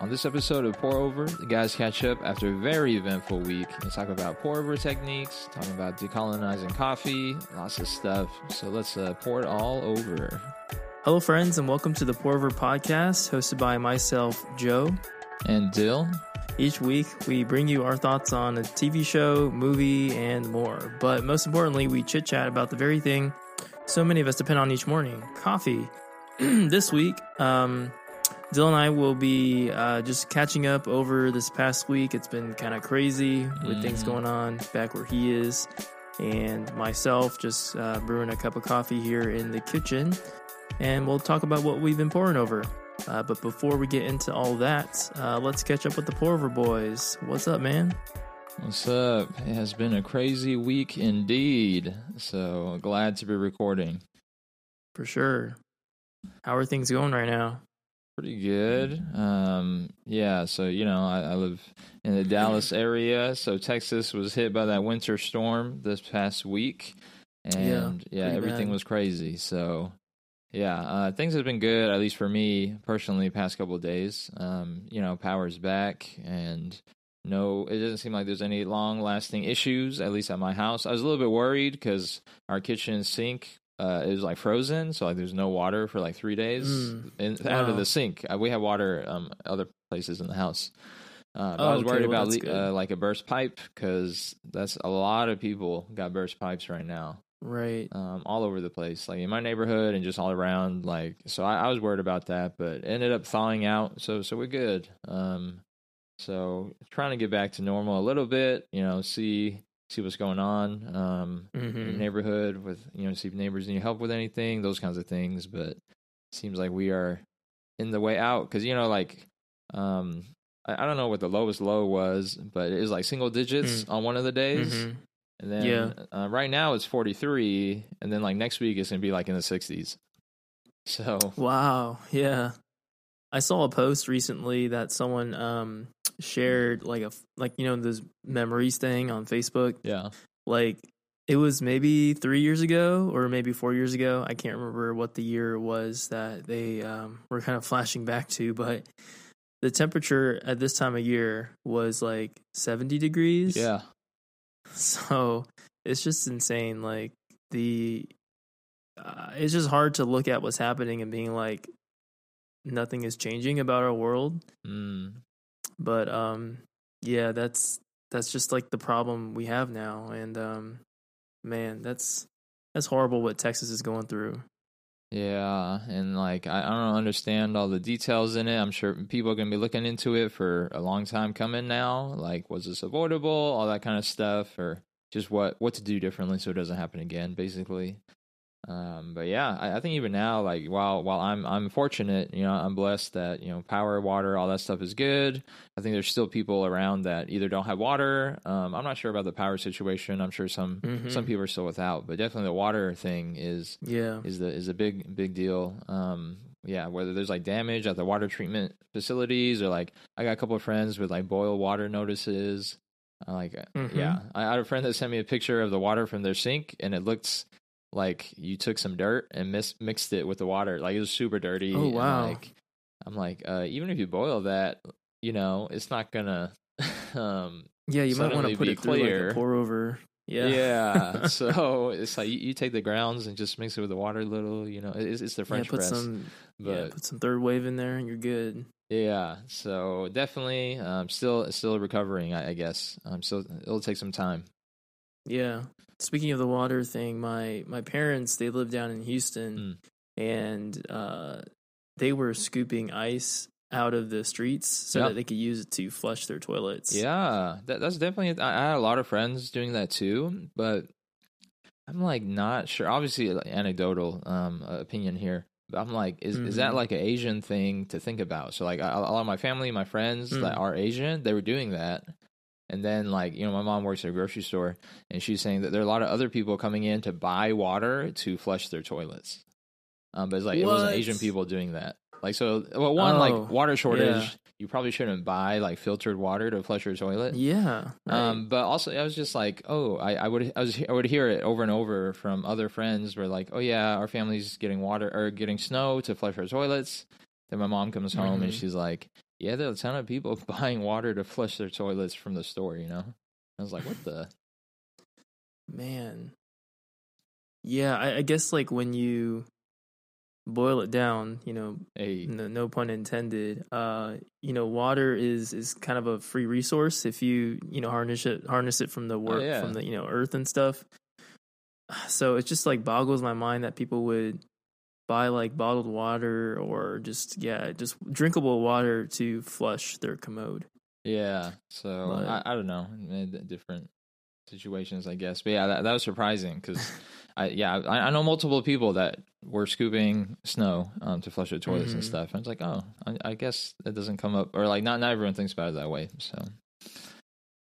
On this episode of Pour Over, the guys catch up after a very eventful week and talk about pour over techniques, talking about decolonizing coffee, lots of stuff. So let's uh, pour it all over. Hello, friends, and welcome to the Pour Over podcast, hosted by myself, Joe. And Dill, Each week, we bring you our thoughts on a TV show, movie, and more. But most importantly, we chit chat about the very thing so many of us depend on each morning coffee. this week, um, Dill and I will be uh, just catching up over this past week. It's been kind of crazy with things going on back where he is, and myself just uh, brewing a cup of coffee here in the kitchen. And we'll talk about what we've been pouring over. Uh, but before we get into all that, uh, let's catch up with the pour over boys. What's up, man? what's up? It has been a crazy week indeed. So glad to be recording. For sure. How are things going right now? Pretty good. Um, yeah, so you know, I, I live in the Dallas area. So Texas was hit by that winter storm this past week, and yeah, pretty everything bad. was crazy. So yeah, uh, things have been good at least for me personally. The past couple of days, um, you know, power's back, and no, it doesn't seem like there's any long lasting issues. At least at my house, I was a little bit worried because our kitchen sink uh, was like frozen, so like there's no water for like three days Mm. in, out of the sink. Uh, we have water um, other places in the house. Uh, Oh, I was okay, worried well, about that's le- good. uh, like a burst pipe because that's a lot of people got burst pipes right now, Right. um, all over the place, like in my neighborhood and just all around. Like, so I, I was worried about that, but ended up thawing out, so so we're good. Um, so trying to get back to normal a little bit, you know, see see what's going on um, in hmm your neighborhood with you know see if neighbors need help with anything, those kinds of things. But it seems like we are in the way out because you know like um I, I don't know what the lowest low was, but it was like single digits on one of the days. hmm And then Yeah. uh, right now it's 43, and then like next week it's gonna be like in the 60s. So Wow. Yeah. I saw a post recently that someone um, shared, like a like you know this memories thing on Facebook. yeah, Like it was maybe three years ago or maybe four years ago. I can't remember what the year was that they um, were kind of flashing back to, but the temperature at this time of year was like 70 degrees. yeah, So it's just insane. Like the, uh, it's just hard to look at what's happening and being like, nothing is changing about our world. mm, But um, yeah, that's that's just like the problem we have now. And um, man, that's that's horrible what Texas is going through. yeah. And like I, I don't understand all the details in it. I'm sure people are gonna be looking into it for a long time coming now. Like, was this avoidable? All that kind of stuff, or just what what to do differently so it doesn't happen again, basically. Um, but yeah, I, I think even now, like while while I'm I'm fortunate, you know, I'm blessed that you know power, water, all that stuff is good. I think there's still people around that either don't have water. Um, I'm not sure about the power situation. I'm sure some Mhm. some people are still without, but definitely the water thing is Yeah. is the is a big big deal. Um, yeah, whether there's like damage at the water treatment facilities or like I got a couple of friends with like boil water notices. Uh, like uh, Mhm. yeah, I I had a friend that sent me a picture of the water from their sink and it looked like you took some dirt and mis- mixed it with the water. Like it was super dirty. Oh, wow. like I'm like, uh, even if you boil that, you know, it's not gonna. um, Yeah, you might want to put it through like clear. a pour over. Yeah. yeah. so it's like you, you take the grounds and just mix it with the water a little. You know, it's, it's the Yeah, French put press. some yeah, put some third wave in there and you're good. Yeah, so definitely, um, still still recovering. I, I guess. Um, still it'll take some time. Yeah. Speaking of the water thing, my my parents they live down in Houston, and uh, they were scooping ice out of the streets so Yep. that they could use it to flush their toilets. Yeah, that, that's definitely. I, I had a lot of friends doing that too, but I'm like not sure. Obviously, like, anecdotal um, uh, opinion here. But I'm like, is is that Mhm. like an Asian thing to think about? So like, a, a lot of my family, my friends that Mm. are Asian, they were doing that. And then, like, you know, my mom works at a grocery store, and she's saying that there are a lot of other people coming in to buy water to flush their toilets. Um, but it's like it wasn't Asian people doing that. Like, so, well, one, Oh, like water shortage, yeah. you probably shouldn't buy like filtered water to flush your toilet. Yeah. right. Um, but also, I was just like, oh, I, I would, I was, I would hear it over and over from other friends. Where like, oh yeah, our family's getting water or getting snow to flush our toilets. Then my mom comes home and Mhm. she's like, yeah, there are a ton of people buying water to flush their toilets from the store. You know, I was like, what the? Man. Yeah, I, I guess like when you boil it down, you know, Hey, no, no pun intended. Uh, you know, water is is kind of a free resource if you you know harness it harness it from the work yeah. from the you know earth and stuff. So it just like boggles my mind that people would buy like bottled water or just yeah just drinkable water to flush their commode. yeah. So But- I, I don't know, eh, different situations, I guess. But yeah, that, that was surprising because I yeah I, I know multiple people that were scooping snow um, to flush their toilets and Mhm. stuff. I was like, oh, I, I guess it doesn't come up, or like not not everyone thinks about it that way. So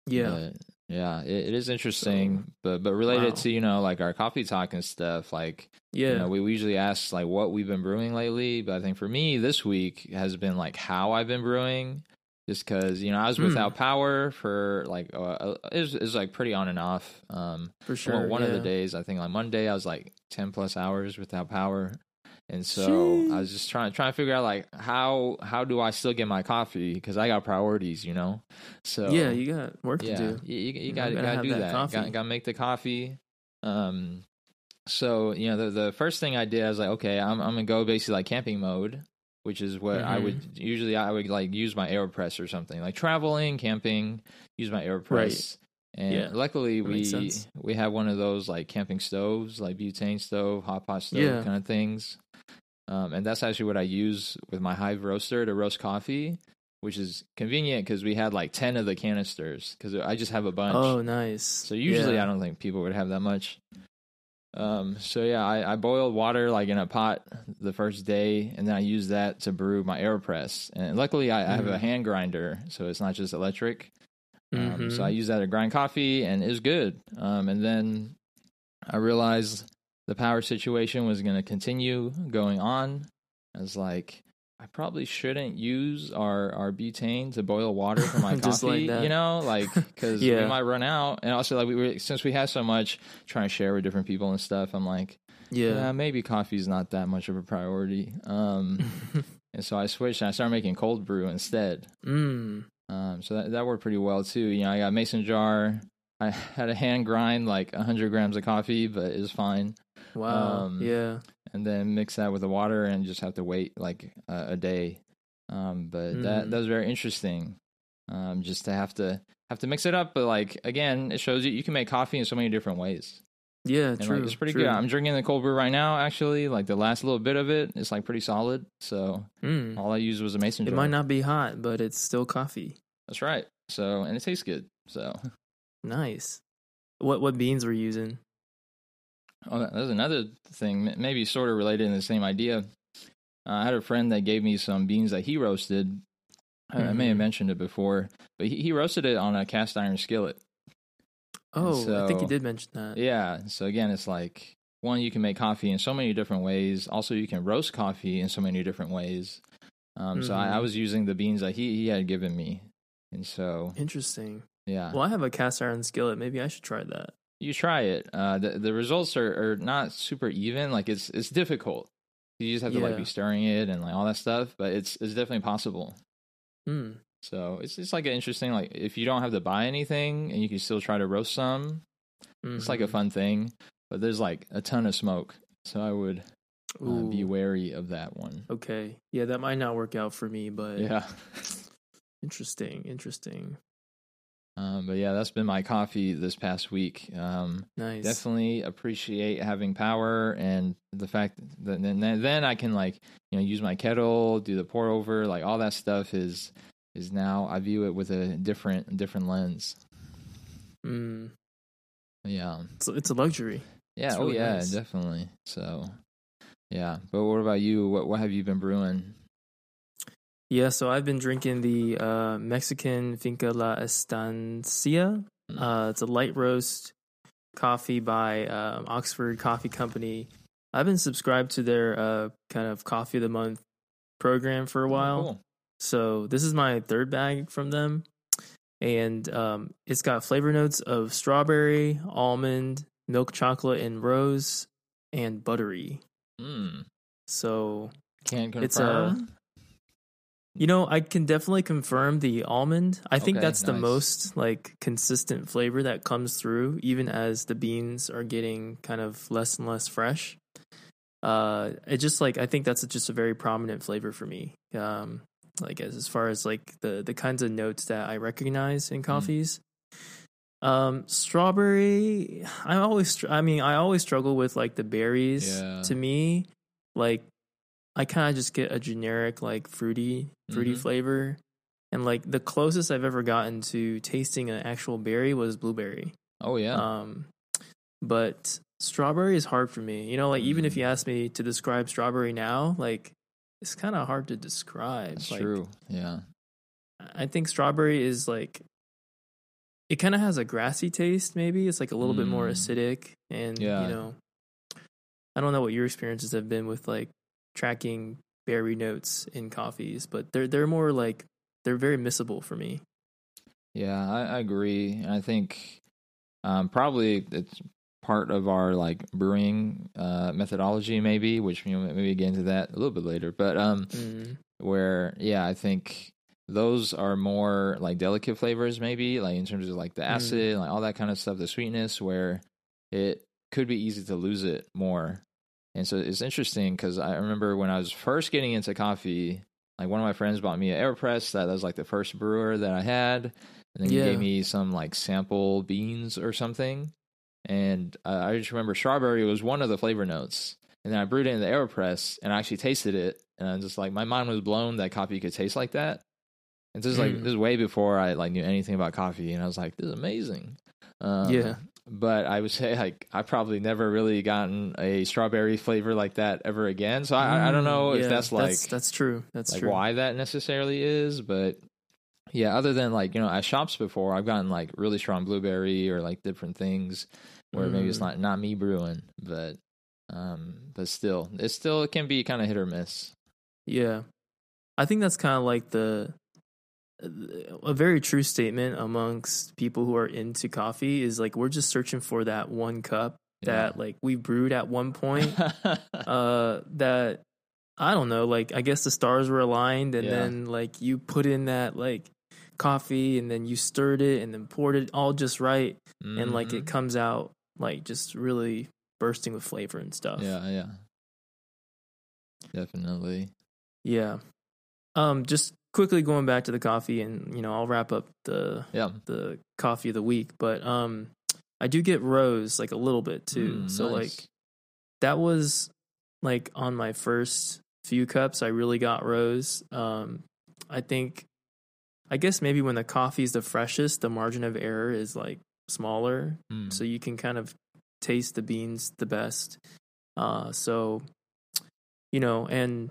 Yeah, yeah, it, it is interesting, but but related wow. to you know like our coffee talk and stuff. Like yeah, you know, we, we usually ask like what we've been brewing lately, but I think for me this week has been like how I've been brewing. Just because you know I was Hmm. without power for like uh, it, was, it was like pretty on and off. Um, for one- sure. one of the days I think on Monday I was like ten plus hours without power, and so I was just trying trying to figure out like how how do I still get my coffee because I got priorities, you know. So yeah, you got work yeah, to do. you, you, you gotta gotta do that. Got, gotta make the coffee. Um, so you know the the first thing I did, I was like, okay, I'm I'm gonna go basically like camping mode, which is what I Mhm. would usually I would like use my Aeropress or something like traveling, camping, use my Aeropress. And Yeah, luckily we we have one of those like camping stoves, like butane stove, hot pot stove Yeah. kind of things. Um, and that's actually what I use with my Hive roaster to roast coffee, which is convenient because we had like ten of the canisters because I just have a bunch. Oh, nice. So usually Yeah. I don't think people would have that much. Um, so yeah, I, I boiled water like in a pot the first day, and then I used that to brew my Aeropress. And luckily, I, I have a Mhm. hand grinder, so it's not just electric. Um, Mhm. So I use that to grind coffee, and it was good. Um, and then I realized the power situation was going to continue going on. I was like, I probably shouldn't use our, our butane to boil water for my Just like coffee, you know, like because Yeah. we might run out. And also, like we were since we have so much trying to share with different people and stuff. I'm like, yeah, yeah. maybe coffee's not that much of a priority. Um, and so I switched and I started making cold brew instead. mm. Um, so that, that worked pretty well too. You know, I got a mason jar. I had a hand grind like 100 grams of coffee, but it was fine. Wow. Um, yeah. And then mix that with the water and just have to wait like uh, a day. Um, but that Mhm. that was very interesting. Um, just to have to have to mix it up, but like again, it shows you you can make coffee in so many different ways. Yeah. And true. like, it's pretty true. good. I'm drinking the cold brew right now. Actually, like the last little bit of it, it's like pretty solid. So Mm. all I used was a mason jar. It jar. might not be hot, but it's still coffee. That's right. So and it tastes good. So Nice. What what beans were you using? Oh, that- that's another thing, maybe sort of related in the same idea. Uh, I had a friend that gave me some beans that he roasted. I I may have Mhm. mentioned it before, but he, he roasted it on a cast iron skillet. Oh, I think you did mention that. Yeah. So again, it's like one, you can make coffee in so many different ways. Also, you can roast coffee in so many different ways. Um, So I, I Mhm. was using the beans that he, he had given me. And so, Interesting. Yeah. Well, I have a cast iron skillet. Maybe I should try that. you try it. Uh, the the results are, are not super even. Like it's it's difficult. You just have to like be stirring it and like all that stuff. But it's it's definitely possible. Hmm. So it's it's like an interesting like if you don't have to buy anything and you can still try to roast some. It's like a Mhm. fun thing. But there's like a ton of smoke, so I would uh, be wary of that one. Okay. Yeah, that might not work out for me, but Yeah. interesting. Interesting. Um, but yeah, that's been my coffee this past week. Um, Nice. definitely appreciate having power and the fact that then then I can like you know use my kettle, do the pour over, like all that stuff is is now I view it with a different different lens. Mm. Yeah, It's, it's a luxury. yeah, It's oh really yeah, nice. definitely. So yeah, but what about you? What what have you been brewing? Yeah, so I've been drinking the uh, Mexican Finca La Estancia. Mm. Uh, it's a light roast coffee by um, Oxford Coffee Company. I've been subscribed to their uh, kind of coffee of the month program for a while. Oh, cool. So this is my third bag from them, and um, it's got flavor notes of strawberry, almond, milk chocolate, and rose, and buttery. Mm. So Can't confirm. It's a- You know, I can definitely confirm the almond. I think Okay, that's the most like consistent flavor that comes through, even as the beans are getting kind of less and less fresh. Uh, it just like I think that's just a very prominent flavor for me. Um, like as, as far as like the the kinds of notes that I recognize Mm. in coffees. Um, strawberry. I always, I mean, I always struggle with like the berries. Yeah. To me, like I kind of just get a generic like fruity, fruity Mhm. flavor, and like the closest I've ever gotten to tasting an actual berry was blueberry. Oh yeah. Um, but strawberry is hard for me. You know, like even if Mm. you ask me to describe strawberry now, like it's kind of hard to describe. That's like, true. Yeah. I think strawberry is like it kind of has a grassy taste. Maybe it's like a little bit more Mm. acidic, and Yeah. you know, I don't know what your experiences have been with like tracking berry notes in coffees, but they're they're more like they're very missable for me. Yeah, I, I agree. I think um, probably it's part of our like brewing uh, methodology, maybe, which you know maybe get into that a little bit later. But um, Mm. where yeah, I think those are more like delicate flavors, maybe like in terms of like the Mm. acid, like all that kind of stuff, the sweetness, where it could be easy to lose it more. And so it's interesting because I remember when I was first getting into coffee, like one of my friends bought me an Aeropress. That was like the first brewer that I had, and then he gave me some like sample beans or something. And uh, I just remember strawberry was one of the flavor notes. And then I brewed it in the Aeropress, and I actually tasted it, and I was just like, my mind was blown that coffee could taste like that. And this is like Mm. this is way before I like knew anything about coffee, and I was like, this is amazing. Um, Yeah. But I would say like I probably never really gotten a strawberry flavor like that ever again. So I, I don't know Mm, if that's like that's, that's true. That's like true. why that necessarily is, but yeah, other than like, you know, at shops before I've gotten like really strong blueberry or like different things where maybe it's Mm. not not me brewing, but um but still it still it can be kind of hit or miss. Yeah. I think that's kind of like the a very true statement amongst people who are into coffee is like we're just searching for that one cup that like we brewed at one point uh that I don't know like I guess the stars were aligned and Yeah. then like you put in that like coffee and then you stirred it and then poured it all just right and like it Mhm. comes out like just really bursting with flavor and stuff. Yeah, yeah. Definitely. Yeah. Um just quickly going back to the coffee and you know, I'll wrap up the Yeah. the coffee of the week, but um I do get rose like a little bit too. Mm, so nice. like that was like on my first few cups I really got rose. Um I think I guess maybe when the coffee is the freshest, the margin of error is like smaller Mm. so you can kind of taste the beans the best. Uh, so, you know, and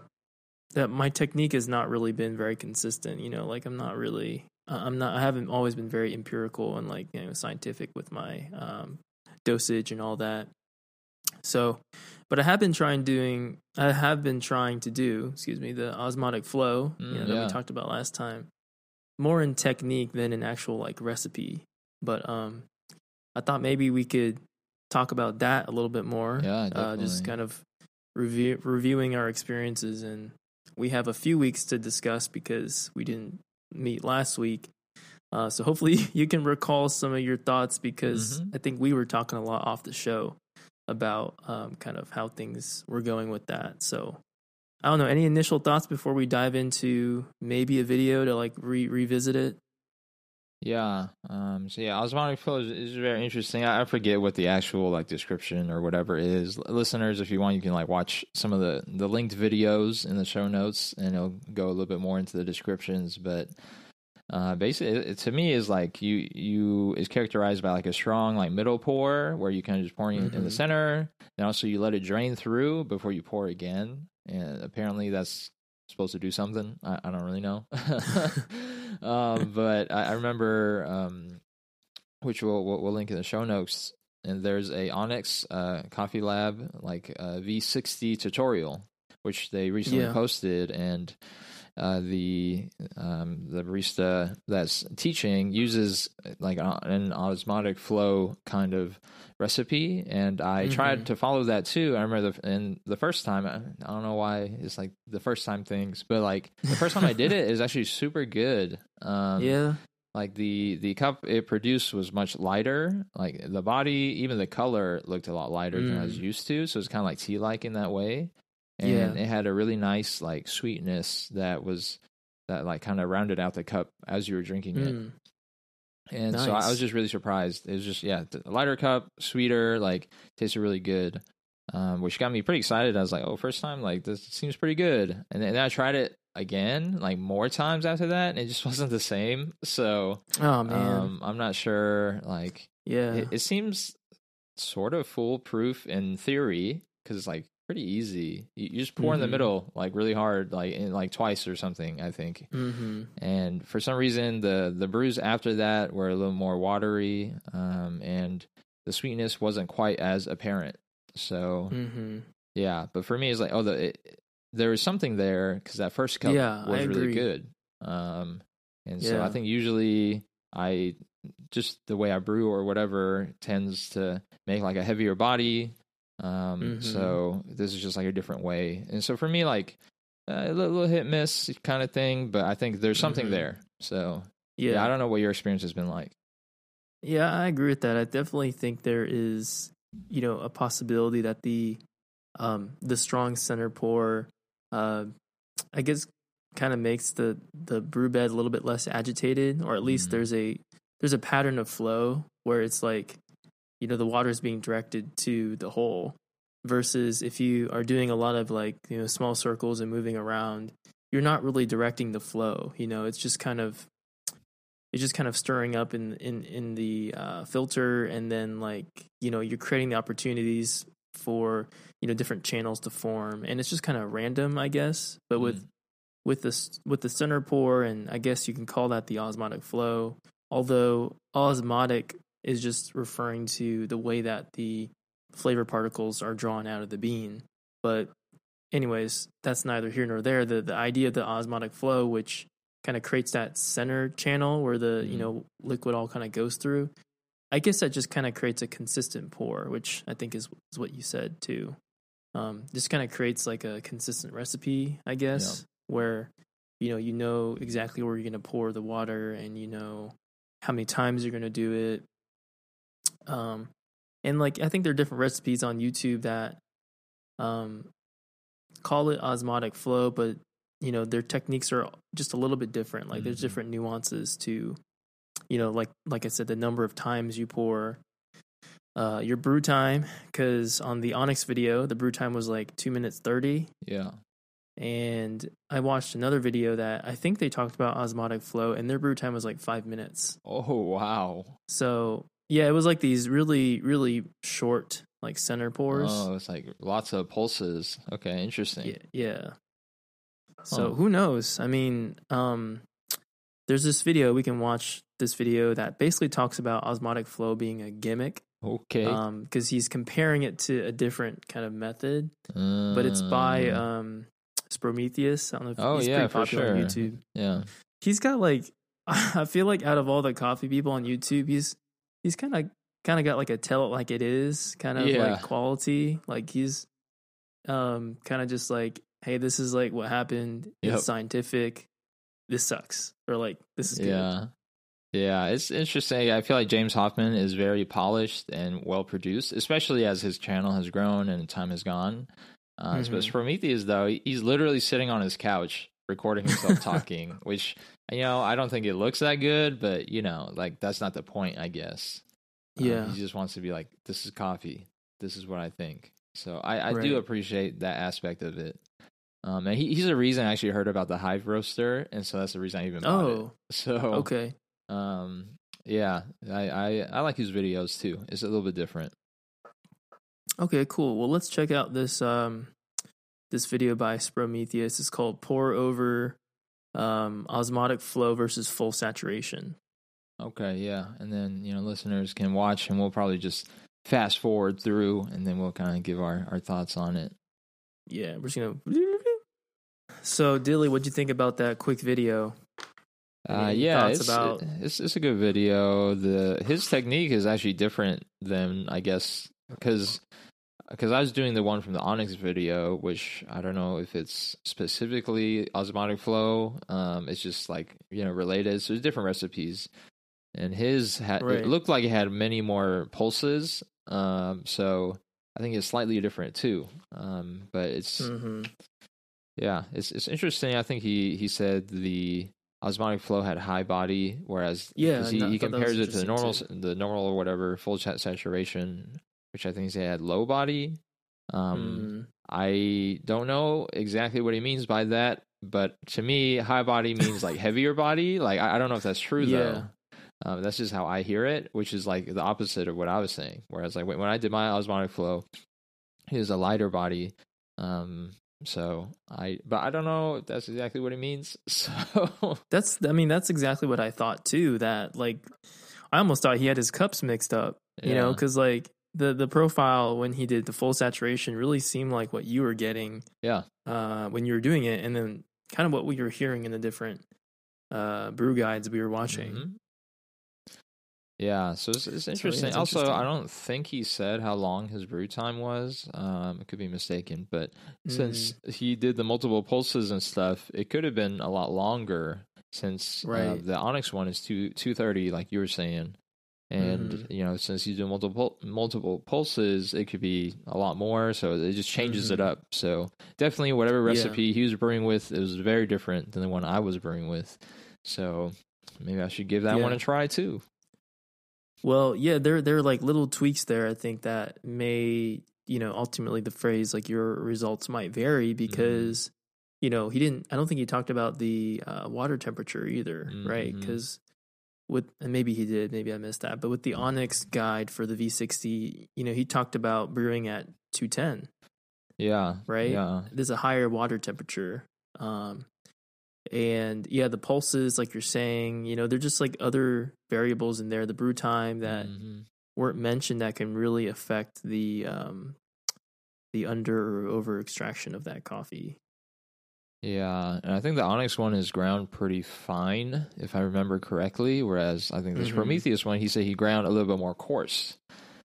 that my technique has not really been very consistent. You know, like I'm not really, uh, I'm not, I haven't always been very empirical and like you know scientific with my um, dosage and all that. So, but I have been trying doing, I have been trying to do, excuse me, the osmotic flow you Mm, know, that yeah. we talked about last time, more in technique than in actual like recipe. But um, I thought maybe we could talk about that a little bit more. Yeah, uh, just kind of review reviewing our experiences, and we have a few weeks to discuss because we didn't meet last week. Uh, so hopefully you can recall some of your thoughts because Mhm. I think we were talking a lot off the show about um, kind of how things were going with that. So I don't know. Any initial thoughts before we dive into maybe a video to like re- revisit it? Yeah. Um, so yeah, osmotic flow is, is very interesting. I, I forget what the actual like description or whatever is. L- Listeners, if you want, you can like watch some of the the linked videos in the show notes, and it'll go a little bit more into the descriptions. But uh, basically, it, it- to me is like you you is characterized by like a strong like middle pour where you kind of just pouring it in the Mhm. center, and also you let it drain through before you pour again. And apparently, that's supposed to do something. I, I don't really know. um, but I, I remember, um, which we'll, we'll we'll link in the show notes. And there's a Onyx uh, Coffee Lab like uh, V60 tutorial, which they recently Yeah. posted, and uh, the um, the barista that's teaching uses like an osmotic flow kind of recipe, and I mm-hmm. tried to follow that too. I remember the and the first time I, I don't know why it's like the first time things, but like the first time I did it is actually super good. Um, yeah, like the the cup it produced was much lighter like the body even the color looked a lot lighter mm. than i was mm. used to so it's kind of like tea like in that way and yeah. it had a really nice like sweetness that was that like kind of rounded out the cup as you were drinking it mm. and nice. so i was just really surprised it was just yeah a lighter cup sweeter like tasted really good um, which got me pretty excited i was like oh first time like this seems pretty good and then, and then i tried it again, like more times after that, and it just wasn't the same. So, oh man, um, I'm not sure. Like, yeah, it, it seems sort of foolproof in theory because it's like pretty easy. You, you just pour mm-hmm. in the mm-hmm. middle like really hard, like in, like twice or something. I think. Mm-hmm. And for some reason, the the brews after that were a little more watery, um, and the sweetness wasn't quite as apparent. So. Mm-hmm. Yeah, but for me, it's like, oh, the it, there was something there because that first cup yeah, was really good. Um, and so yeah. I think usually I just the way I brew or whatever tends to make like a heavier body. Um, mm-hmm. so this is just like a different way. And so for me, like uh, a little, hit miss kind of thing, but I think there's something mm-hmm. there. So yeah. yeah, I don't know what your experience has been like. Yeah, I agree with that. I definitely think there is, you know, a possibility that the um the strong center pour uh, I guess kind of makes the the brew bed a little bit less agitated, or at least mm-hmm. there's a there's a pattern of flow where it's like you know the water is being directed to the hole versus if you are doing a lot of like you know small circles and moving around you're not really directing the flow you know it's just kind of it's just kind of stirring up in in in the uh, filter and then like you know you're creating the opportunities for you know different channels to form and it's just kind of random i guess but mm. with with this with the center pour and i guess you can call that the osmotic flow although osmotic is just referring to the way that the flavor particles are drawn out of the bean but anyways that's neither here nor there the the idea of the osmotic flow which kind of creates that center channel where the mm. you know liquid all kind of goes through I guess that just kind of creates a consistent pour, which I think is, is what you said too. Um, just kind of creates like a consistent recipe, I guess, yeah. where you know you know exactly where you're going to pour the water and you know how many times you're going to do it. Um, and like I think there are different recipes on YouTube that um call it osmotic flow, but you know their techniques are just a little bit different. Like mm-hmm. there's different nuances to you know, like like I said, the number of times you pour, uh, your brew time. Because on the Onyx video, the brew time was like two minutes thirty. Yeah. And I watched another video that I think they talked about osmotic flow, and their brew time was like five minutes. Oh wow! So yeah, it was like these really really short like center pours. Oh, it's like lots of pulses. Okay, interesting. Yeah. yeah. So huh. who knows? I mean, um, there's this video we can watch this video that basically talks about osmotic flow being a gimmick. Okay. Um, because he's comparing it to a different kind of method, uh, but it's by mm. um Sprometheus. I don't know if oh, he's yeah, pretty popular sure. on YouTube. Yeah. He's got like I feel like out of all the coffee people on YouTube, he's he's kind of kind of got like a tell it like it is kind of yeah. like quality. Like he's um kind of just like, hey, this is like what happened. Yep. It's scientific. This sucks, or like this is good. Yeah. Yeah, it's interesting. I feel like James Hoffmann is very polished and well produced, especially as his channel has grown and time has gone. Uh, mm-hmm. But Sprometheus, though, he's literally sitting on his couch recording himself talking, which you know I don't think it looks that good, but you know, like that's not the point, I guess. Um, yeah, um, he just wants to be like, "This is coffee. This is what I think." So I, I right. do appreciate that aspect of it. Um, and he, he's the reason I actually heard about the Hive Roaster, and so that's the reason I even bought oh, it. So okay, um, yeah, I, I I like his videos too. It's a little bit different. Okay, cool. Well, let's check out this um this video by Sprometheus. It's called "Pour Over um, Osmotic Flow versus Full Saturation." Okay, yeah, and then you know listeners can watch, and we'll probably just fast forward through, and then we'll kind of give our our thoughts on it. Yeah, we're just gonna. So, Dilly, what'd you think about that quick video? Uh, yeah, it's, about- it's it's a good video. The his technique is actually different than I guess because because I was doing the one from the Onyx video, which I don't know if it's specifically osmotic flow. Um, it's just like you know related. So there's different recipes, and his had Right. it looked like it had many more pulses. Um, so I think it's slightly different too. Um, but it's hmm yeah, it's it's interesting. I think he he said the osmotic flow had high body, whereas Yeah, he, I he thought that was compares it to the normal interesting, the normal or whatever full chat saturation, which I think he had low body. Um, Mm, I don't know exactly what he means by that, but to me, high body means like heavier body. Like I, I don't know if that's true Yeah. though. Um, that's just how I hear it, which is like the opposite of what I was saying. Whereas like when, I did my osmotic flow, he was a lighter body. Um, so I, but I don't know if that's exactly what it means. So that's, I mean, that's exactly what I thought too. That like, I almost thought he had his cups mixed up, you know, because like the the profile when he did the full saturation really seemed like what you were getting, yeah, uh, when you were doing it, and then kind of what we were hearing in the different uh brew guides we were watching. Mhm. Yeah, so it's, it's interesting. it's also, I don't think he said how long his brew time was. Um, I could be mistaken, but Mm. since he did the multiple pulses and stuff, it could have been a lot longer. Since uh, the Onyx one is two two thirty, like you were saying, and Mhm. you know since he's doing multiple multiple pulses, it could be a lot more. So it just changes it Mhm. up. So definitely, whatever Yeah. recipe he was brewing with, it was very different than the one I was brewing with. So maybe I should give that one a try too. Well, yeah, there there are like little tweaks there. I think that may you know ultimately the phrase like your results might vary because you know he didn't. I don't think he talked about the uh, water temperature either, right? Mhm. Because with and maybe he did, maybe I missed that. But with the Onyx guide for the V60, you know, he talked about brewing at 210. Yeah. Right? Yeah. There's a higher water temperature. Um, and yeah, the pulses, like you're saying, you know, they're just like other variables in there. The brew time that Mhm. weren't mentioned that can really affect the um, the under or over extraction of that coffee. Yeah, and I think the Onyx one is ground pretty fine, if I remember correctly. Whereas I think this Mhm. Sprometheus one, he said he ground a little bit more coarse.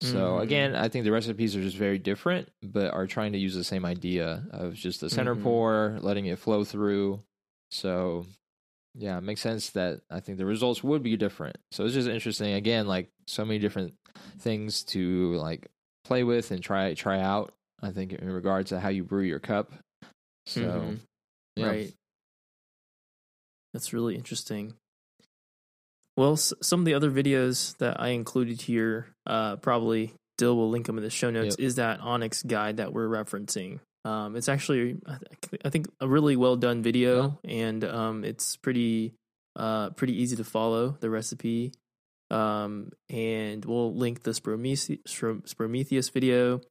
So Mhm. again, I think the recipes are just very different, but are trying to use the same idea of just the center Mhm. pour, letting it flow through. So yeah, it makes sense that I think the results would be different. So it's just interesting. Again, like so many different things to like play with and try try out. I think in regards to how you brew your cup. So Mhm. Yeah. Right. That's really interesting. Well, s- some of the other videos that I included here, uh, probably Dill will link them in the show notes, is that Onyx guide that we're referencing. Um, it's actually, I th- I think, a really well done video, and um, it's pretty, uh, pretty easy to follow the recipe. Um, and we'll link the Sprometheus, Sprometheus video.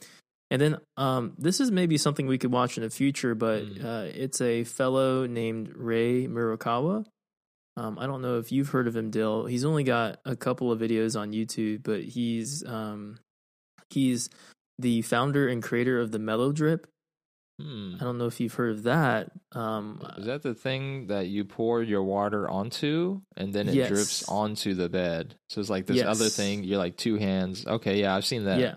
And then um, this is maybe something we could watch in the future, but Mm. uh, it's a fellow named Ray Murakawa. Um, I don't know if you've heard of him, Dill. He's only got a couple of videos on YouTube, but he's um, he's the founder and creator of the Mellow Drip. Hmm. I don't know if you've heard of that. Um, Is that the thing that you pour your water onto and then it drips onto the bed? So it's like this other thing. You're like two hands. Okay, yeah, I've seen that. Yeah.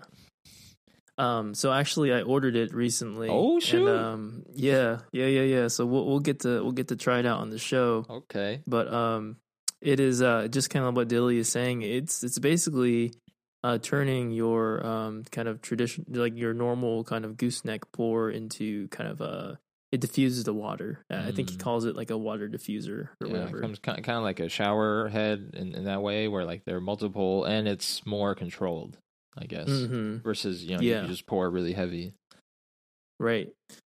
Um. So actually, I ordered it recently. Oh, shoot. And, um. Yeah. Yeah. Yeah. Yeah. So we'll we'll get to we'll get to try it out on the show. Okay. But um, it is uh just kind of what Dilly is saying. It's it's basically uh turning your um kind of tradition like your normal kind of gooseneck pour into kind of a it diffuses the water. Uh, I think he Mm. calls it like a water diffuser or Yeah, whatever. it comes kind of, kind of like a shower head in, in that way, where like there are multiple and it's more controlled, I guess, hmm versus you know you, Yeah. you just pour really heavy. Right.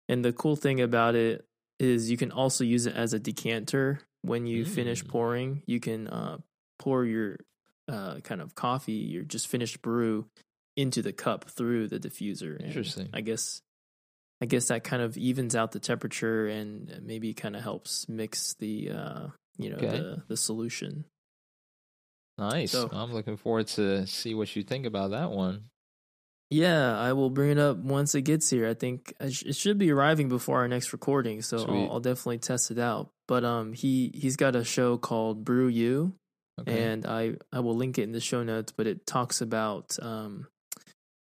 And the cool thing about it is you can also use it as a decanter. When you finish Mm. pouring, you can uh, pour your uh, kind of coffee, your just finished brew, into the cup through the diffuser. And Interesting. I guess, I guess that kind of evens out the temperature and maybe kind of helps mix the, uh, you know, Okay. the the solution. Nice. So- I'm looking forward to see what you think about that one. Yeah, I will bring it up once it gets here. I think it should be arriving before our next recording, so I'll, I'll definitely test it out. But um, he he's got a show called Brew You, Okay. and I I will link it in the show notes. But it talks about um,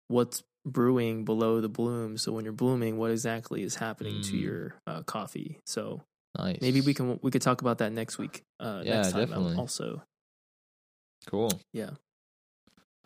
what's brewing below the bloom. So when you're blooming, what exactly is happening to Mm. your uh, coffee? So nice. maybe we can we could talk about that next week. Uh, Yeah, next time definitely. Also, Cool. yeah,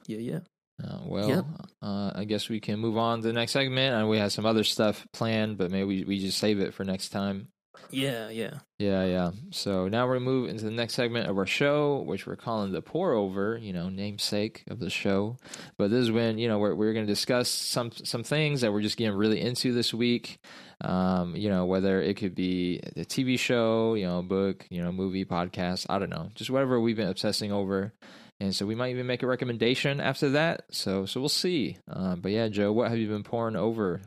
yeah. Uh, well, Yep. uh, I guess we can move on to the next segment. And we have some other stuff planned, but maybe we, we just save it for next time. Yeah, yeah. Yeah, yeah. So now we're move into the next segment of our show, which we're calling the pour over. You know, namesake of the show. But this is when you know we're we're going to discuss some some things that we're just getting really into this week. Um, you know, whether it could be a TV show, you know, book, you know, movie, podcast. I don't know, just whatever we've been obsessing over. And so we might even make a recommendation after that. So so we'll see. Uh, but yeah, Joe, what have you been pouring over?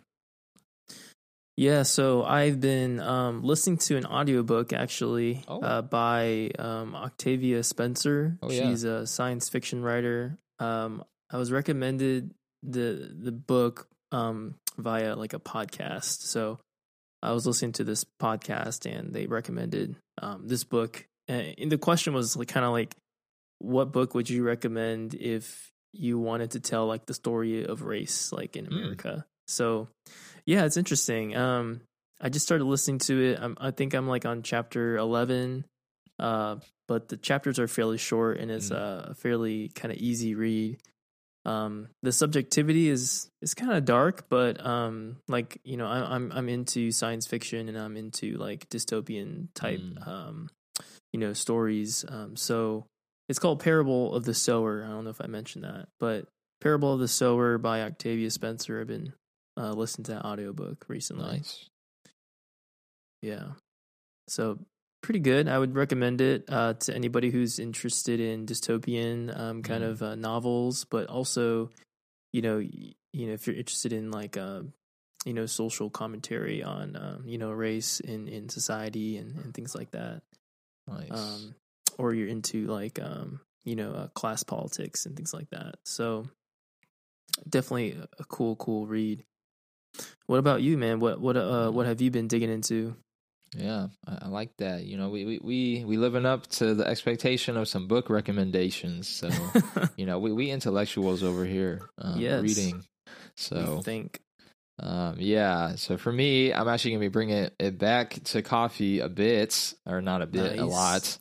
Yeah, so I've been um, listening to an audiobook actually Oh. uh, by um, Octavia Spencer. Oh, yeah. She's a science fiction writer. Um, I was recommended the the book um, via like a podcast. So I was listening to this podcast and they recommended um, this book. And the question was like kind of like, what book would you recommend if you wanted to tell like the story of race like in Hmm. America? So yeah, it's interesting. Um, I just started listening to it. I'm, I think I'm like on chapter 11, uh, but the chapters are fairly short and it's Mm. a fairly kind of easy read. Um, the subjectivity is is kind of dark, but um, like you know, I, I'm I'm into science fiction and I'm into like dystopian type, Mm. um, you know, stories. Um, so it's called Parable of the Sower. I don't know if I mentioned that, but Parable of the Sower by Octavia Spencer. I've been uh, listening to that audiobook recently. Nice. Yeah. So pretty good. I would recommend it uh, to anybody who's interested in dystopian um, kind Mm. of uh, novels, but also, you know, y- you know, if you're interested in like, uh, you know, social commentary on, um, you know, race in, in society and, and things like that. Nice. Um, or you're into like, um, you know, uh, class politics and things like that. So definitely a- a cool, cool read. What about you, man? What what uh what have you been digging into? Yeah, I, I like that. You know, we, we we we living up to the expectation of some book recommendations. So you know, we we intellectuals over here um, Yes. reading. So think um, yeah, so for me, I'm actually gonna be bringing it back to coffee a bit, or not a bit, a lot.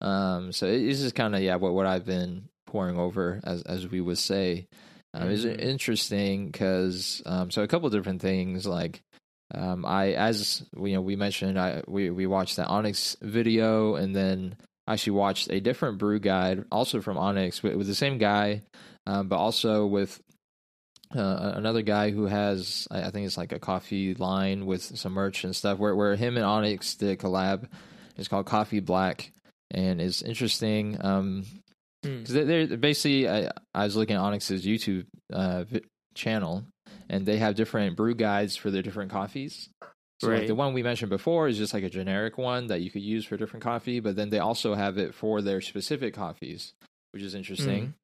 Um, so it- it's just kind of yeah, what what I've been pouring over, as as we would say. Um, It's Mhm. interesting because um, so a couple different things like um, I as you know we mentioned I we we watched the Onyx video and then actually watched a different brew guide also from Onyx with, with the same guy, um, but also with uh, another guy who has I think it's like a coffee line with some merch and stuff where where him and Onyx did a collab. It's called Coffee Black and it's interesting. Um, Hmm. because they're, they're basically I, I was looking at Onyx's YouTube uh, vi- channel, and they have different brew guides for their different coffees. So like Right. the one we mentioned before is just like a generic one that you could use for different coffee, but then they also have it for their specific coffees, which is interesting.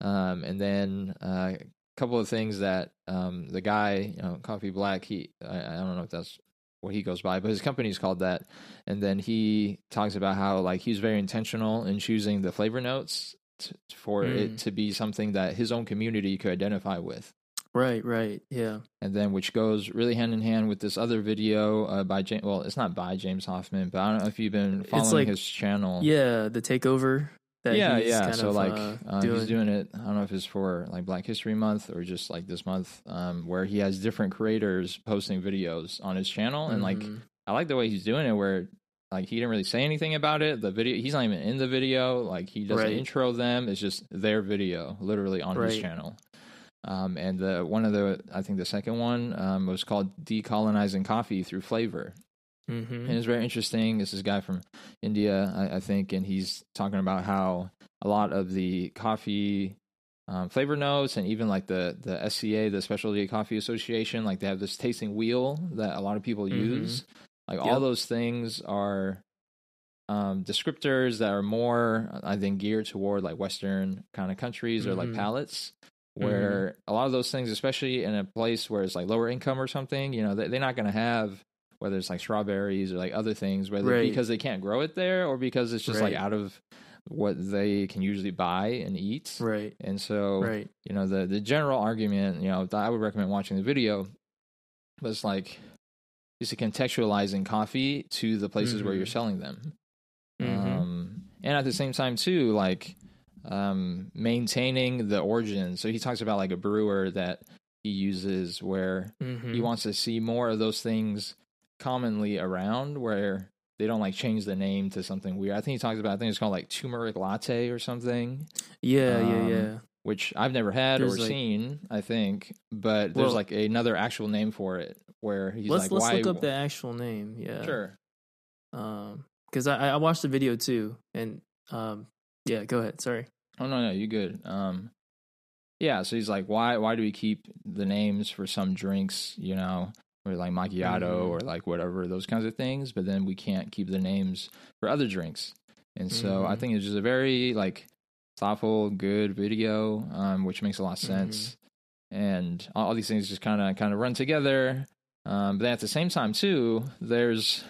Um, and then uh, a couple of things that um, the guy, you know, Coffee Black, he I, I don't know if that's what he goes by, but his company's called that. And then he talks about how like he's very intentional in choosing the flavor notes t- for Mm. it to be something that his own community could identify with. Right, right, yeah. And then, which goes really hand in hand with this other video uh, by James. Well, it's not by James Hoffmann, but I don't know if you've been following like- his channel. Yeah, the takeover that yeah, he's yeah. kind So of, like, uh, uh, doing. he's doing it. I don't know if it's for like Black History Month or just like this month, um, where he has different creators posting videos on his channel, and like, Mhm. I like the way he's doing it, where like he didn't really say anything about it. The video, he's not even in the video. Like he doesn't Right. intro them. It's just their video, literally on his channel. Um, and the one of the, I think the second one um, was called "Decolonizing Coffee Through Flavor." Mhm. and it's very interesting. This is a guy from India, I, I think, and he's talking about how a lot of the coffee um, flavor notes and even like the the SCA, the Specialty Coffee Association, like they have this tasting wheel that a lot of people Mhm. use. Like all those things are um, descriptors that are more, I think, geared toward like Western kind of countries or like Mhm. palates. Where a lot of those things, especially in a place where it's like lower income or something, you know, they, they're not going to have whether it's like strawberries or like other things, whether Right. because they can't grow it there or because it's just like out of what they can usually buy and eat. Right. And so, Right. you know, the the general argument, you know, that I would recommend watching the video was like is contextualizing coffee to the places where Mhm. you're selling them. Mhm. Um, and at the same time too, like um, maintaining the origin. So he talks about like a brewer that he uses where Mhm. he wants to see more of those things commonly around where they don't like change the name to something weird. I think he talks about I think it's called like turmeric latte or something, Yeah. um, yeah. Yeah. which I've never had or like- seen, I think, but there's like another actual name for it where he's let's like let's why look up the actual name. Yeah. Sure. Um, because I I watched the video too, and um, yeah. Go ahead. Sorry. Oh no, no, you good. Um, yeah. So he's like, why, why do we keep the names for some drinks, you know, or like macchiato Mhm. or like whatever those kinds of things, but then we can't keep the names for other drinks. And so I Mhm. think it's just a very like thoughtful, good video, um, which makes a lot of sense. And all, all these things just kind of kind of run together. Um, but then at the same time too, there's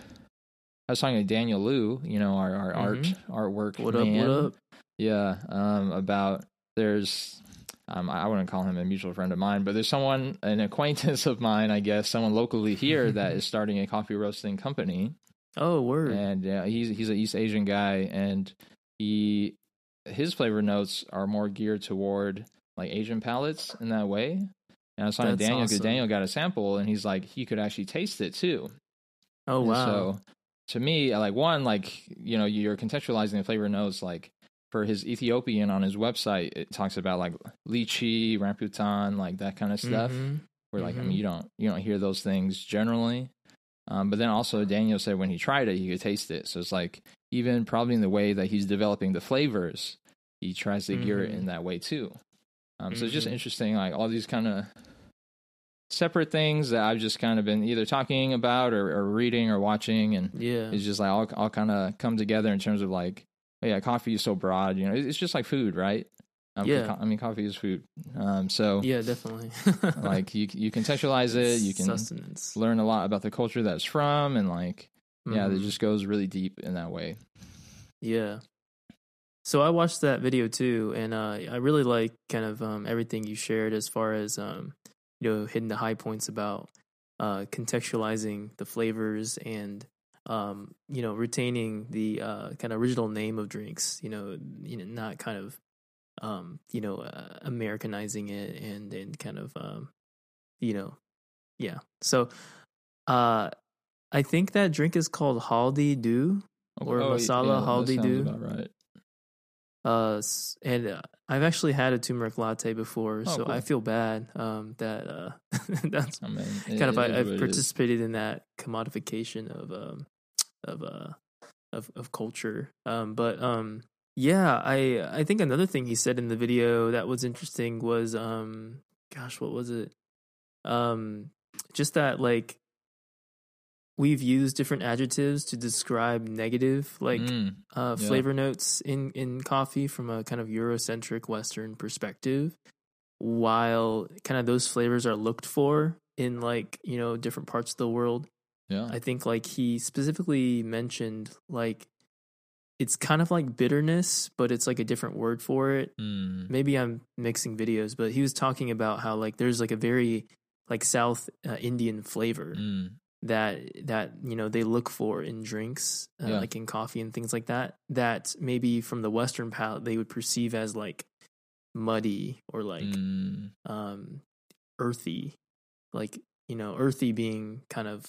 I was talking to Daniel Liu, you know, our, our art artwork What up? What up? Yeah, um, about there's, um, I wouldn't call him a mutual friend of mine, but there's someone, an acquaintance of mine, I guess, someone locally here that is starting a coffee roasting company, Oh, word. and yeah, he's he's an East Asian guy, and he his flavor notes are more geared toward like Asian palates in that way. And I was talking to Daniel because awesome. Daniel got a sample, and he's like he could actually taste it too. oh, And wow. So to me, like one, like you know, you're contextualizing the flavor notes. Like for his Ethiopian on his website, it talks about like lychee, rambutan, like that kind of stuff. Mhm. Where like I Mhm. mean, you don't you don't hear those things generally. Um, but then also Daniel said when he tried it, he could taste it. So it's like even probably in the way that he's developing the flavors, he tries to gear it in that way too. Um, so it's just interesting, like all these kind of separate things that I've just kind of been either talking about or, or reading or watching, and Yeah. it's just like all all kind of come together in terms of like, yeah, coffee is so broad, you know, it's just like food, right? Um, Yeah. co- I mean, coffee is food. Um, so yeah, definitely. like you you contextualize it, you can sustenance. learn a lot about the culture that's from, and like yeah, it Mhm. just goes really deep in that way. Yeah. So I watched that video too, and uh, I really like kind of um, everything you shared as far as um, you know hitting the high points about uh, contextualizing the flavors and um, you know retaining the uh, kind of original name of drinks. You know, you know, not kind of um, you know uh, Americanizing it and and kind of um, you know, yeah. So uh, I think that drink is called Haldi Doodh. Or Oh, masala that haldi doodh. right. Uh, and uh, I've actually had a turmeric latte before, Oh, so I feel bad um, that uh, that's I mean, it- kind of I, is I've what it is. participated in that commodification of um of uh of of culture. Um, but um, yeah, I I think another thing he said in the video that was interesting was um, gosh, what was it? Um, just that like we've used different adjectives to describe negative like Mm, uh, Yeah. flavor notes in in coffee from a kind of Eurocentric Western perspective, while kind of those flavors are looked for in like you know different parts of the world. Yeah, I think like he specifically mentioned like it's kind of like bitterness, but it's like a different word for it. Mm, Maybe I'm mixing videos, but he was talking about how like there's like a very like South uh, Indian flavor mm, that that you know they look for in drinks uh, Yeah. like in coffee and things like that that maybe from the western palate they would perceive as like muddy or like mm, um earthy like you know earthy being kind of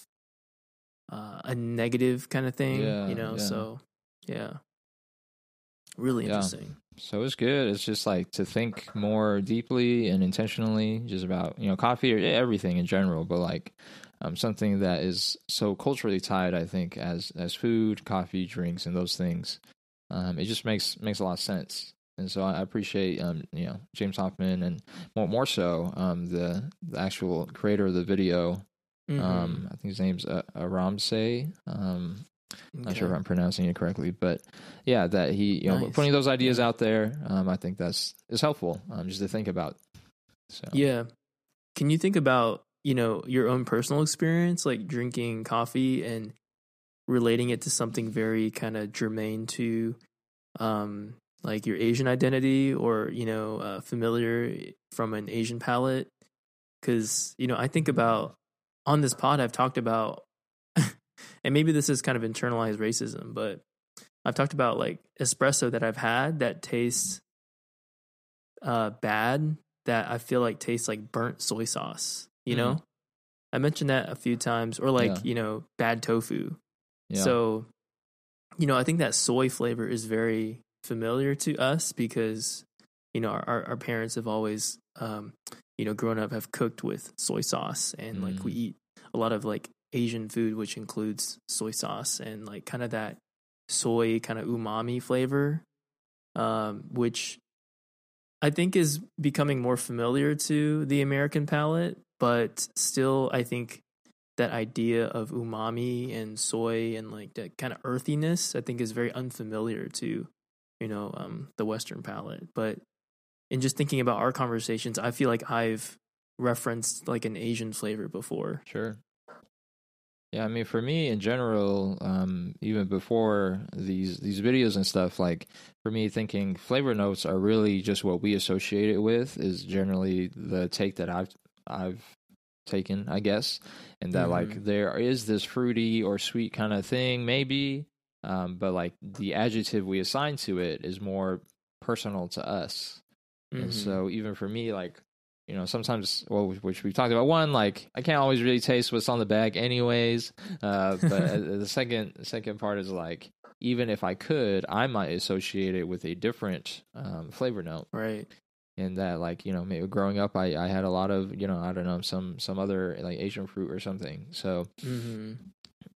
uh, a negative kind of thing Yeah, you know yeah. so yeah really Yeah. interesting So it's good. It's just like to think more deeply and intentionally, just about you know coffee or everything in general, but like um, something that is so culturally tied. I think as as food, coffee, drinks, and those things. Um, it just makes makes a lot of sense. And so I appreciate um, you know James Hoffmann and more more so um, the the actual creator of the video. Mhm. Um, I think his name's uh, Aramse. Um, not sure if I'm pronouncing it correctly, but yeah, that he you know Nice. putting those ideas out there, um, I think that's is helpful um, just to think about. So Yeah. Can you think about, you know, your own personal experience, like drinking coffee and relating it to something very kind of germane to um like your Asian identity or, you know, uh, familiar from an Asian palate? Cuz, you know, I think about on this pod I've talked about and maybe this is kind of internalized racism, but I've talked about like espresso that I've had that tastes uh bad that I feel like tastes like burnt soy sauce, you Mhm. know? I mentioned that a few times or like, Yeah. you know, bad tofu. yeah. So, you know, I think that soy flavor is very familiar to us because, you know, our, our parents have always, um, you know, grown up have cooked with soy sauce and like we Mm. eat a lot of like Asian food, which includes soy sauce and like kind of that soy kind of umami flavor, um, which I think is becoming more familiar to the American palate, but still, I think that idea of umami and soy and like that kind of earthiness, I think is very unfamiliar to, you know, um, the Western palate. But in just thinking about our conversations, I feel like I've referenced like an Asian flavor before. Sure. Yeah, I mean, for me in general, um, even before these these videos and stuff, like for me, thinking flavor notes are really just what we associate it with. Is generally the take that I've I've taken, I guess, and that like Mhm. there is this fruity or sweet kind of thing, maybe, um, but like the adjective we assign to it is more personal to us. And Mhm. so even for me, like, you know, sometimes, well, which we've talked about, one, like, I can't always really taste what's on the bag, anyways. Uh, but uh, the second, the second part is like, even if I could, I might associate it with a different um, flavor note. right. In that, like, you know, maybe growing up, I, I had a lot of, you know, I don't know, some some other like Asian fruit or something. So hmm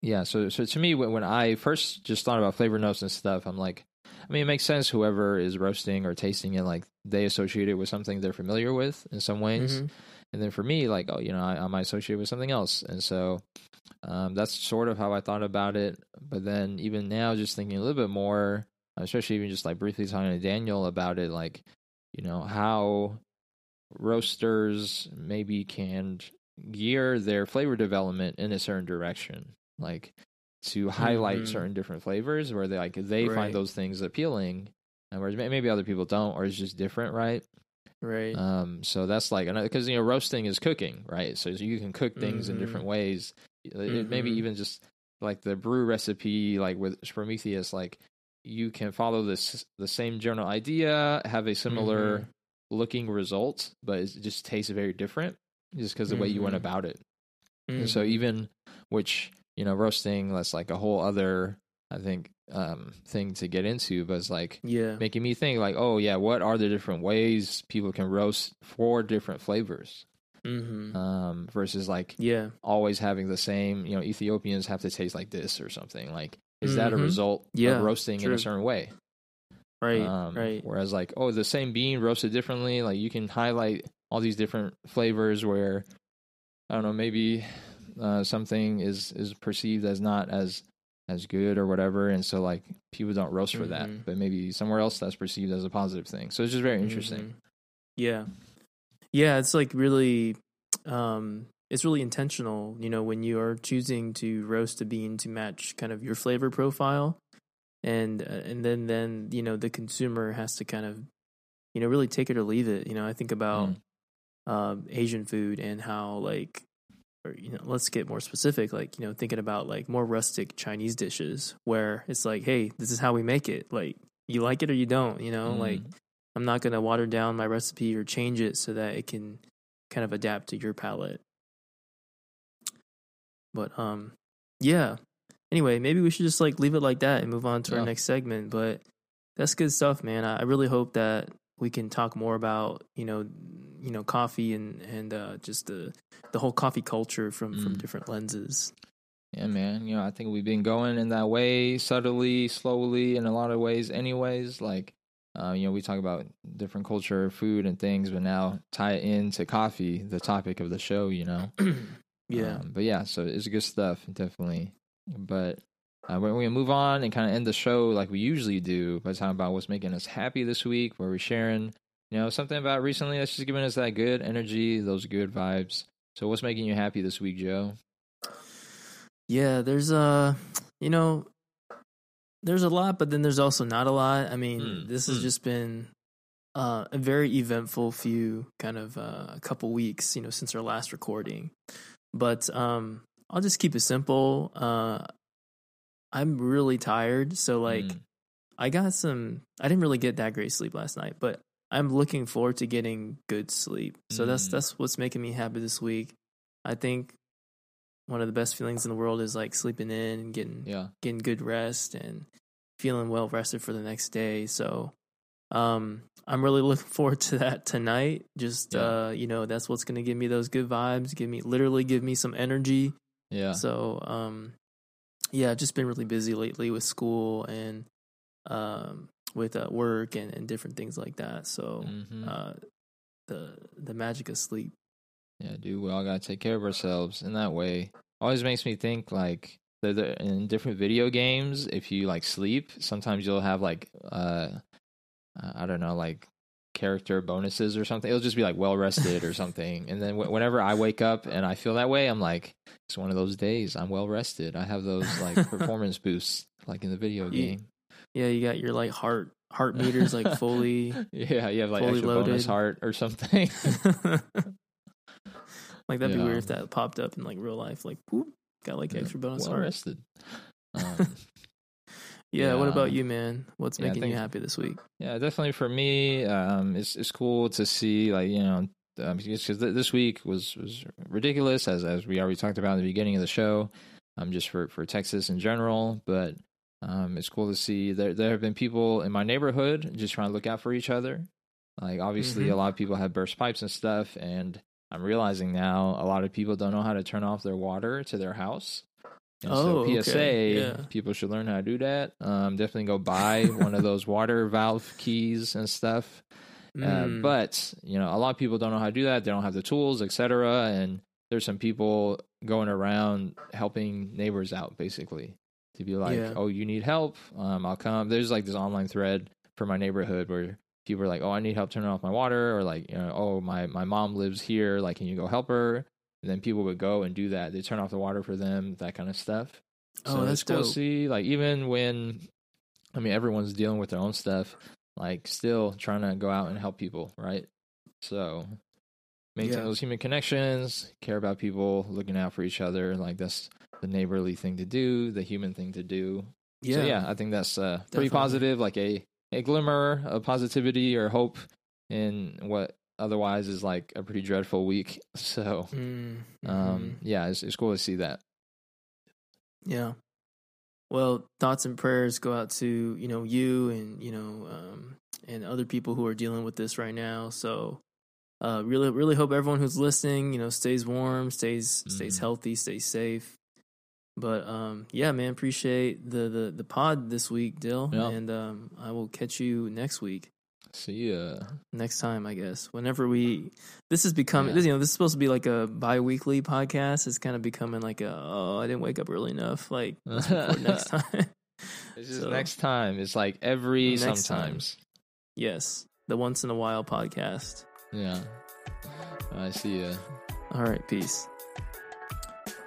yeah, so so to me, when, when I first just thought about flavor notes and stuff, I'm like, I mean, it makes sense. Whoever is roasting or tasting it, like they associate it with something they're familiar with in some ways. Mhm. And then for me, like, oh, you know, I, I might associate it with something else. And so um, that's sort of how I thought about it. But then even now, just thinking a little bit more, especially even just like briefly talking to Daniel about it, like, you know, how roasters maybe can gear their flavor development in a certain direction, like to highlight Mhm. certain different flavors where they like they Right. find those things appealing, and whereas maybe other people don't, or it's just different, right? Right. Um, so that's like another because you know roasting is cooking, right? So you can cook things in Mhm. different ways. It- Maybe Mhm. even just like the brew recipe, like with Sprometheus, like you can follow this the same general idea, have a similar Mhm. looking result, but it just tastes very different just because the way you went Mhm. about it. And so Mhm. even which you know roasting, that's like a whole other I think um thing to get into, but it's like yeah. making me think like, oh yeah, what are the different ways people can roast for different flavors? hmm Um, versus like yeah. always having the same, you know, Ethiopians have to taste like this or something. Like, is that a Mhm. result Yeah, of roasting in a certain way? Right. Um, right. Whereas like, oh, the same bean roasted differently, like you can highlight all these different flavors where I don't know, maybe uh, something is is perceived as not as as good or whatever, and so like people don't roast for that, Mhm. but maybe somewhere else that's perceived as a positive thing. So it's just very interesting. Mhm. Yeah. Yeah, it's like really um it's really intentional, you know, when you are choosing to roast a bean to match kind of your flavor profile and uh, and then then, you know, the consumer has to kind of you know, really take it or leave it. You know, I think about Mm. um Asian food and how like or you know, let's get more specific, like, you know, thinking about like more rustic Chinese dishes where it's like, hey, this is how we make it. Like you like it or you don't, you know, like Mm. I'm not going to water down my recipe or change it so that it can kind of adapt to your palate. But um yeah. Anyway, maybe we should just like leave it like that and move on to Yeah. our next segment, but that's good stuff, man. I really hope that we can talk more about, you know, you know, coffee and and uh just the the whole coffee culture from from Mm. different lenses. Yeah, man. You know, I think we've been going in that way subtly, slowly, in a lot of ways, anyways. Like, uh, you know, we talk about different culture, food, and things, but now tie it into coffee, the topic of the show. You know. yeah. Um, but yeah, so it's good stuff, definitely. But uh, we're going to move on and kind of end the show like we usually do by talking about what's making us happy this week, where we're sharing you know, something about recently that's just giving us that good energy, those good vibes. So, what's making you happy this week, Joe? Yeah, there's a, you know, there's a lot, but then there's also not a lot. I mean, Mm, this has mm. just been uh, a very eventful few kind of uh, a couple weeks, you know, since our last recording. But um, I'll just keep it simple. Uh, I'm really tired, so like Mm. I got some. I didn't really get that great sleep last night, but I'm looking forward to getting good sleep. So that's Mm. that's what's making me happy this week. I think one of the best feelings in the world is like sleeping in and getting yeah, getting good rest and feeling well rested for the next day. So um I'm really looking forward to that tonight. Just Yeah. uh, you know, that's what's gonna give me those good vibes, give me literally give me some energy. yeah, So um yeah, I've just been really busy lately with school and um with uh, work and, and different things like that. So hmm uh the the magic of sleep. yeah, dude. We all gotta take care of ourselves in that way. Always makes me think like the, the, in different video games, if you like sleep, sometimes you'll have like uh, uh, I don't know, like character bonuses or something. It'll just be like well rested or something. And then w- whenever I wake up and I feel that way, I'm like, it's one of those days. I'm well rested. I have those like performance boosts, like in the video game. Yeah, you got your like heart heart meters like fully Yeah, you have like Fully extra bonus heart or something. like that'd be weird if that popped up in like real life. Like, whoop, got like extra bonus well heart. rested. Um, Yeah, What about you, man? What's Yeah, making think- you happy this week? Yeah, definitely for me, um, it's it's cool to see like you know um, because th- this week was was ridiculous as as we already talked about in the beginning of the show, um, just for for Texas in general. But um, it's cool to see there there have been people in my neighborhood just trying to look out for each other. Like obviously, Mhm. a lot of people have burst pipes and stuff, and I'm realizing now a lot of people don't know how to turn off their water to their house. And Oh, so PSA, yeah. people should learn how to do that. Um, definitely go buy one of those water valve keys and stuff. Uh, Mm, but you know, a lot of people don't know how to do that. They don't have the tools, etc. And there's some people going around helping neighbors out, basically, to be like, Yeah. "Oh, you need help? Um, I'll come." There's like this online thread for my neighborhood where people are like, "Oh, I need help turning off my water," or like, you know, "Oh, my my mom lives here. Like, can you go help her?" And then people would go and do that. They turn off the water for them, that kind of stuff. Oh, So that's it's cool see. Like even when, I mean, everyone's dealing with their own stuff. Like still trying to go out and help people, right? So maintain Yeah. those human connections, care about people, looking out for each other. Like that's the neighborly thing to do, the human thing to do. yeah, So yeah, I think that's uh, pretty Definitely. positive. Like a a glimmer of positivity or hope in what otherwise is like a pretty dreadful week. So Mm, um, yeah, it's, it's cool to see that. yeah. Well, thoughts and prayers go out to you know you and you know um, and other people who are dealing with this right now. So, uh, really, really hope everyone who's listening, you know, stays warm, stays stays Mhm. healthy, stays safe. But um, yeah, man, appreciate the the the pod this week, Dill, Yeah. and um, I will catch you next week. See ya. next time, I guess. Whenever we, this is becoming. Yeah. you know, this is supposed to be like a bi-weekly podcast. It's kind of becoming like a, oh, I didn't wake up early enough. Like next time. It's just So- next time. It's like every Next time. sometimes. yes, the once in a while podcast. Yeah. I see ya. All right, peace.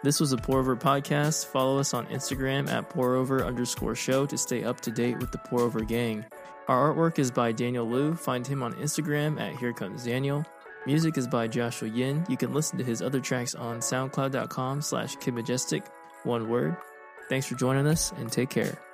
This was a Pour Over podcast. Follow us on Instagram at Pour Over underscore show to stay up to date with the Pour Over gang. Our artwork is by Daniel Liu. Find him on Instagram at Here Comes Daniel. Music is by Joshua Yin. You can listen to his other tracks on soundcloud.com slash kidmajestic, one word. Thanks for joining us and take care.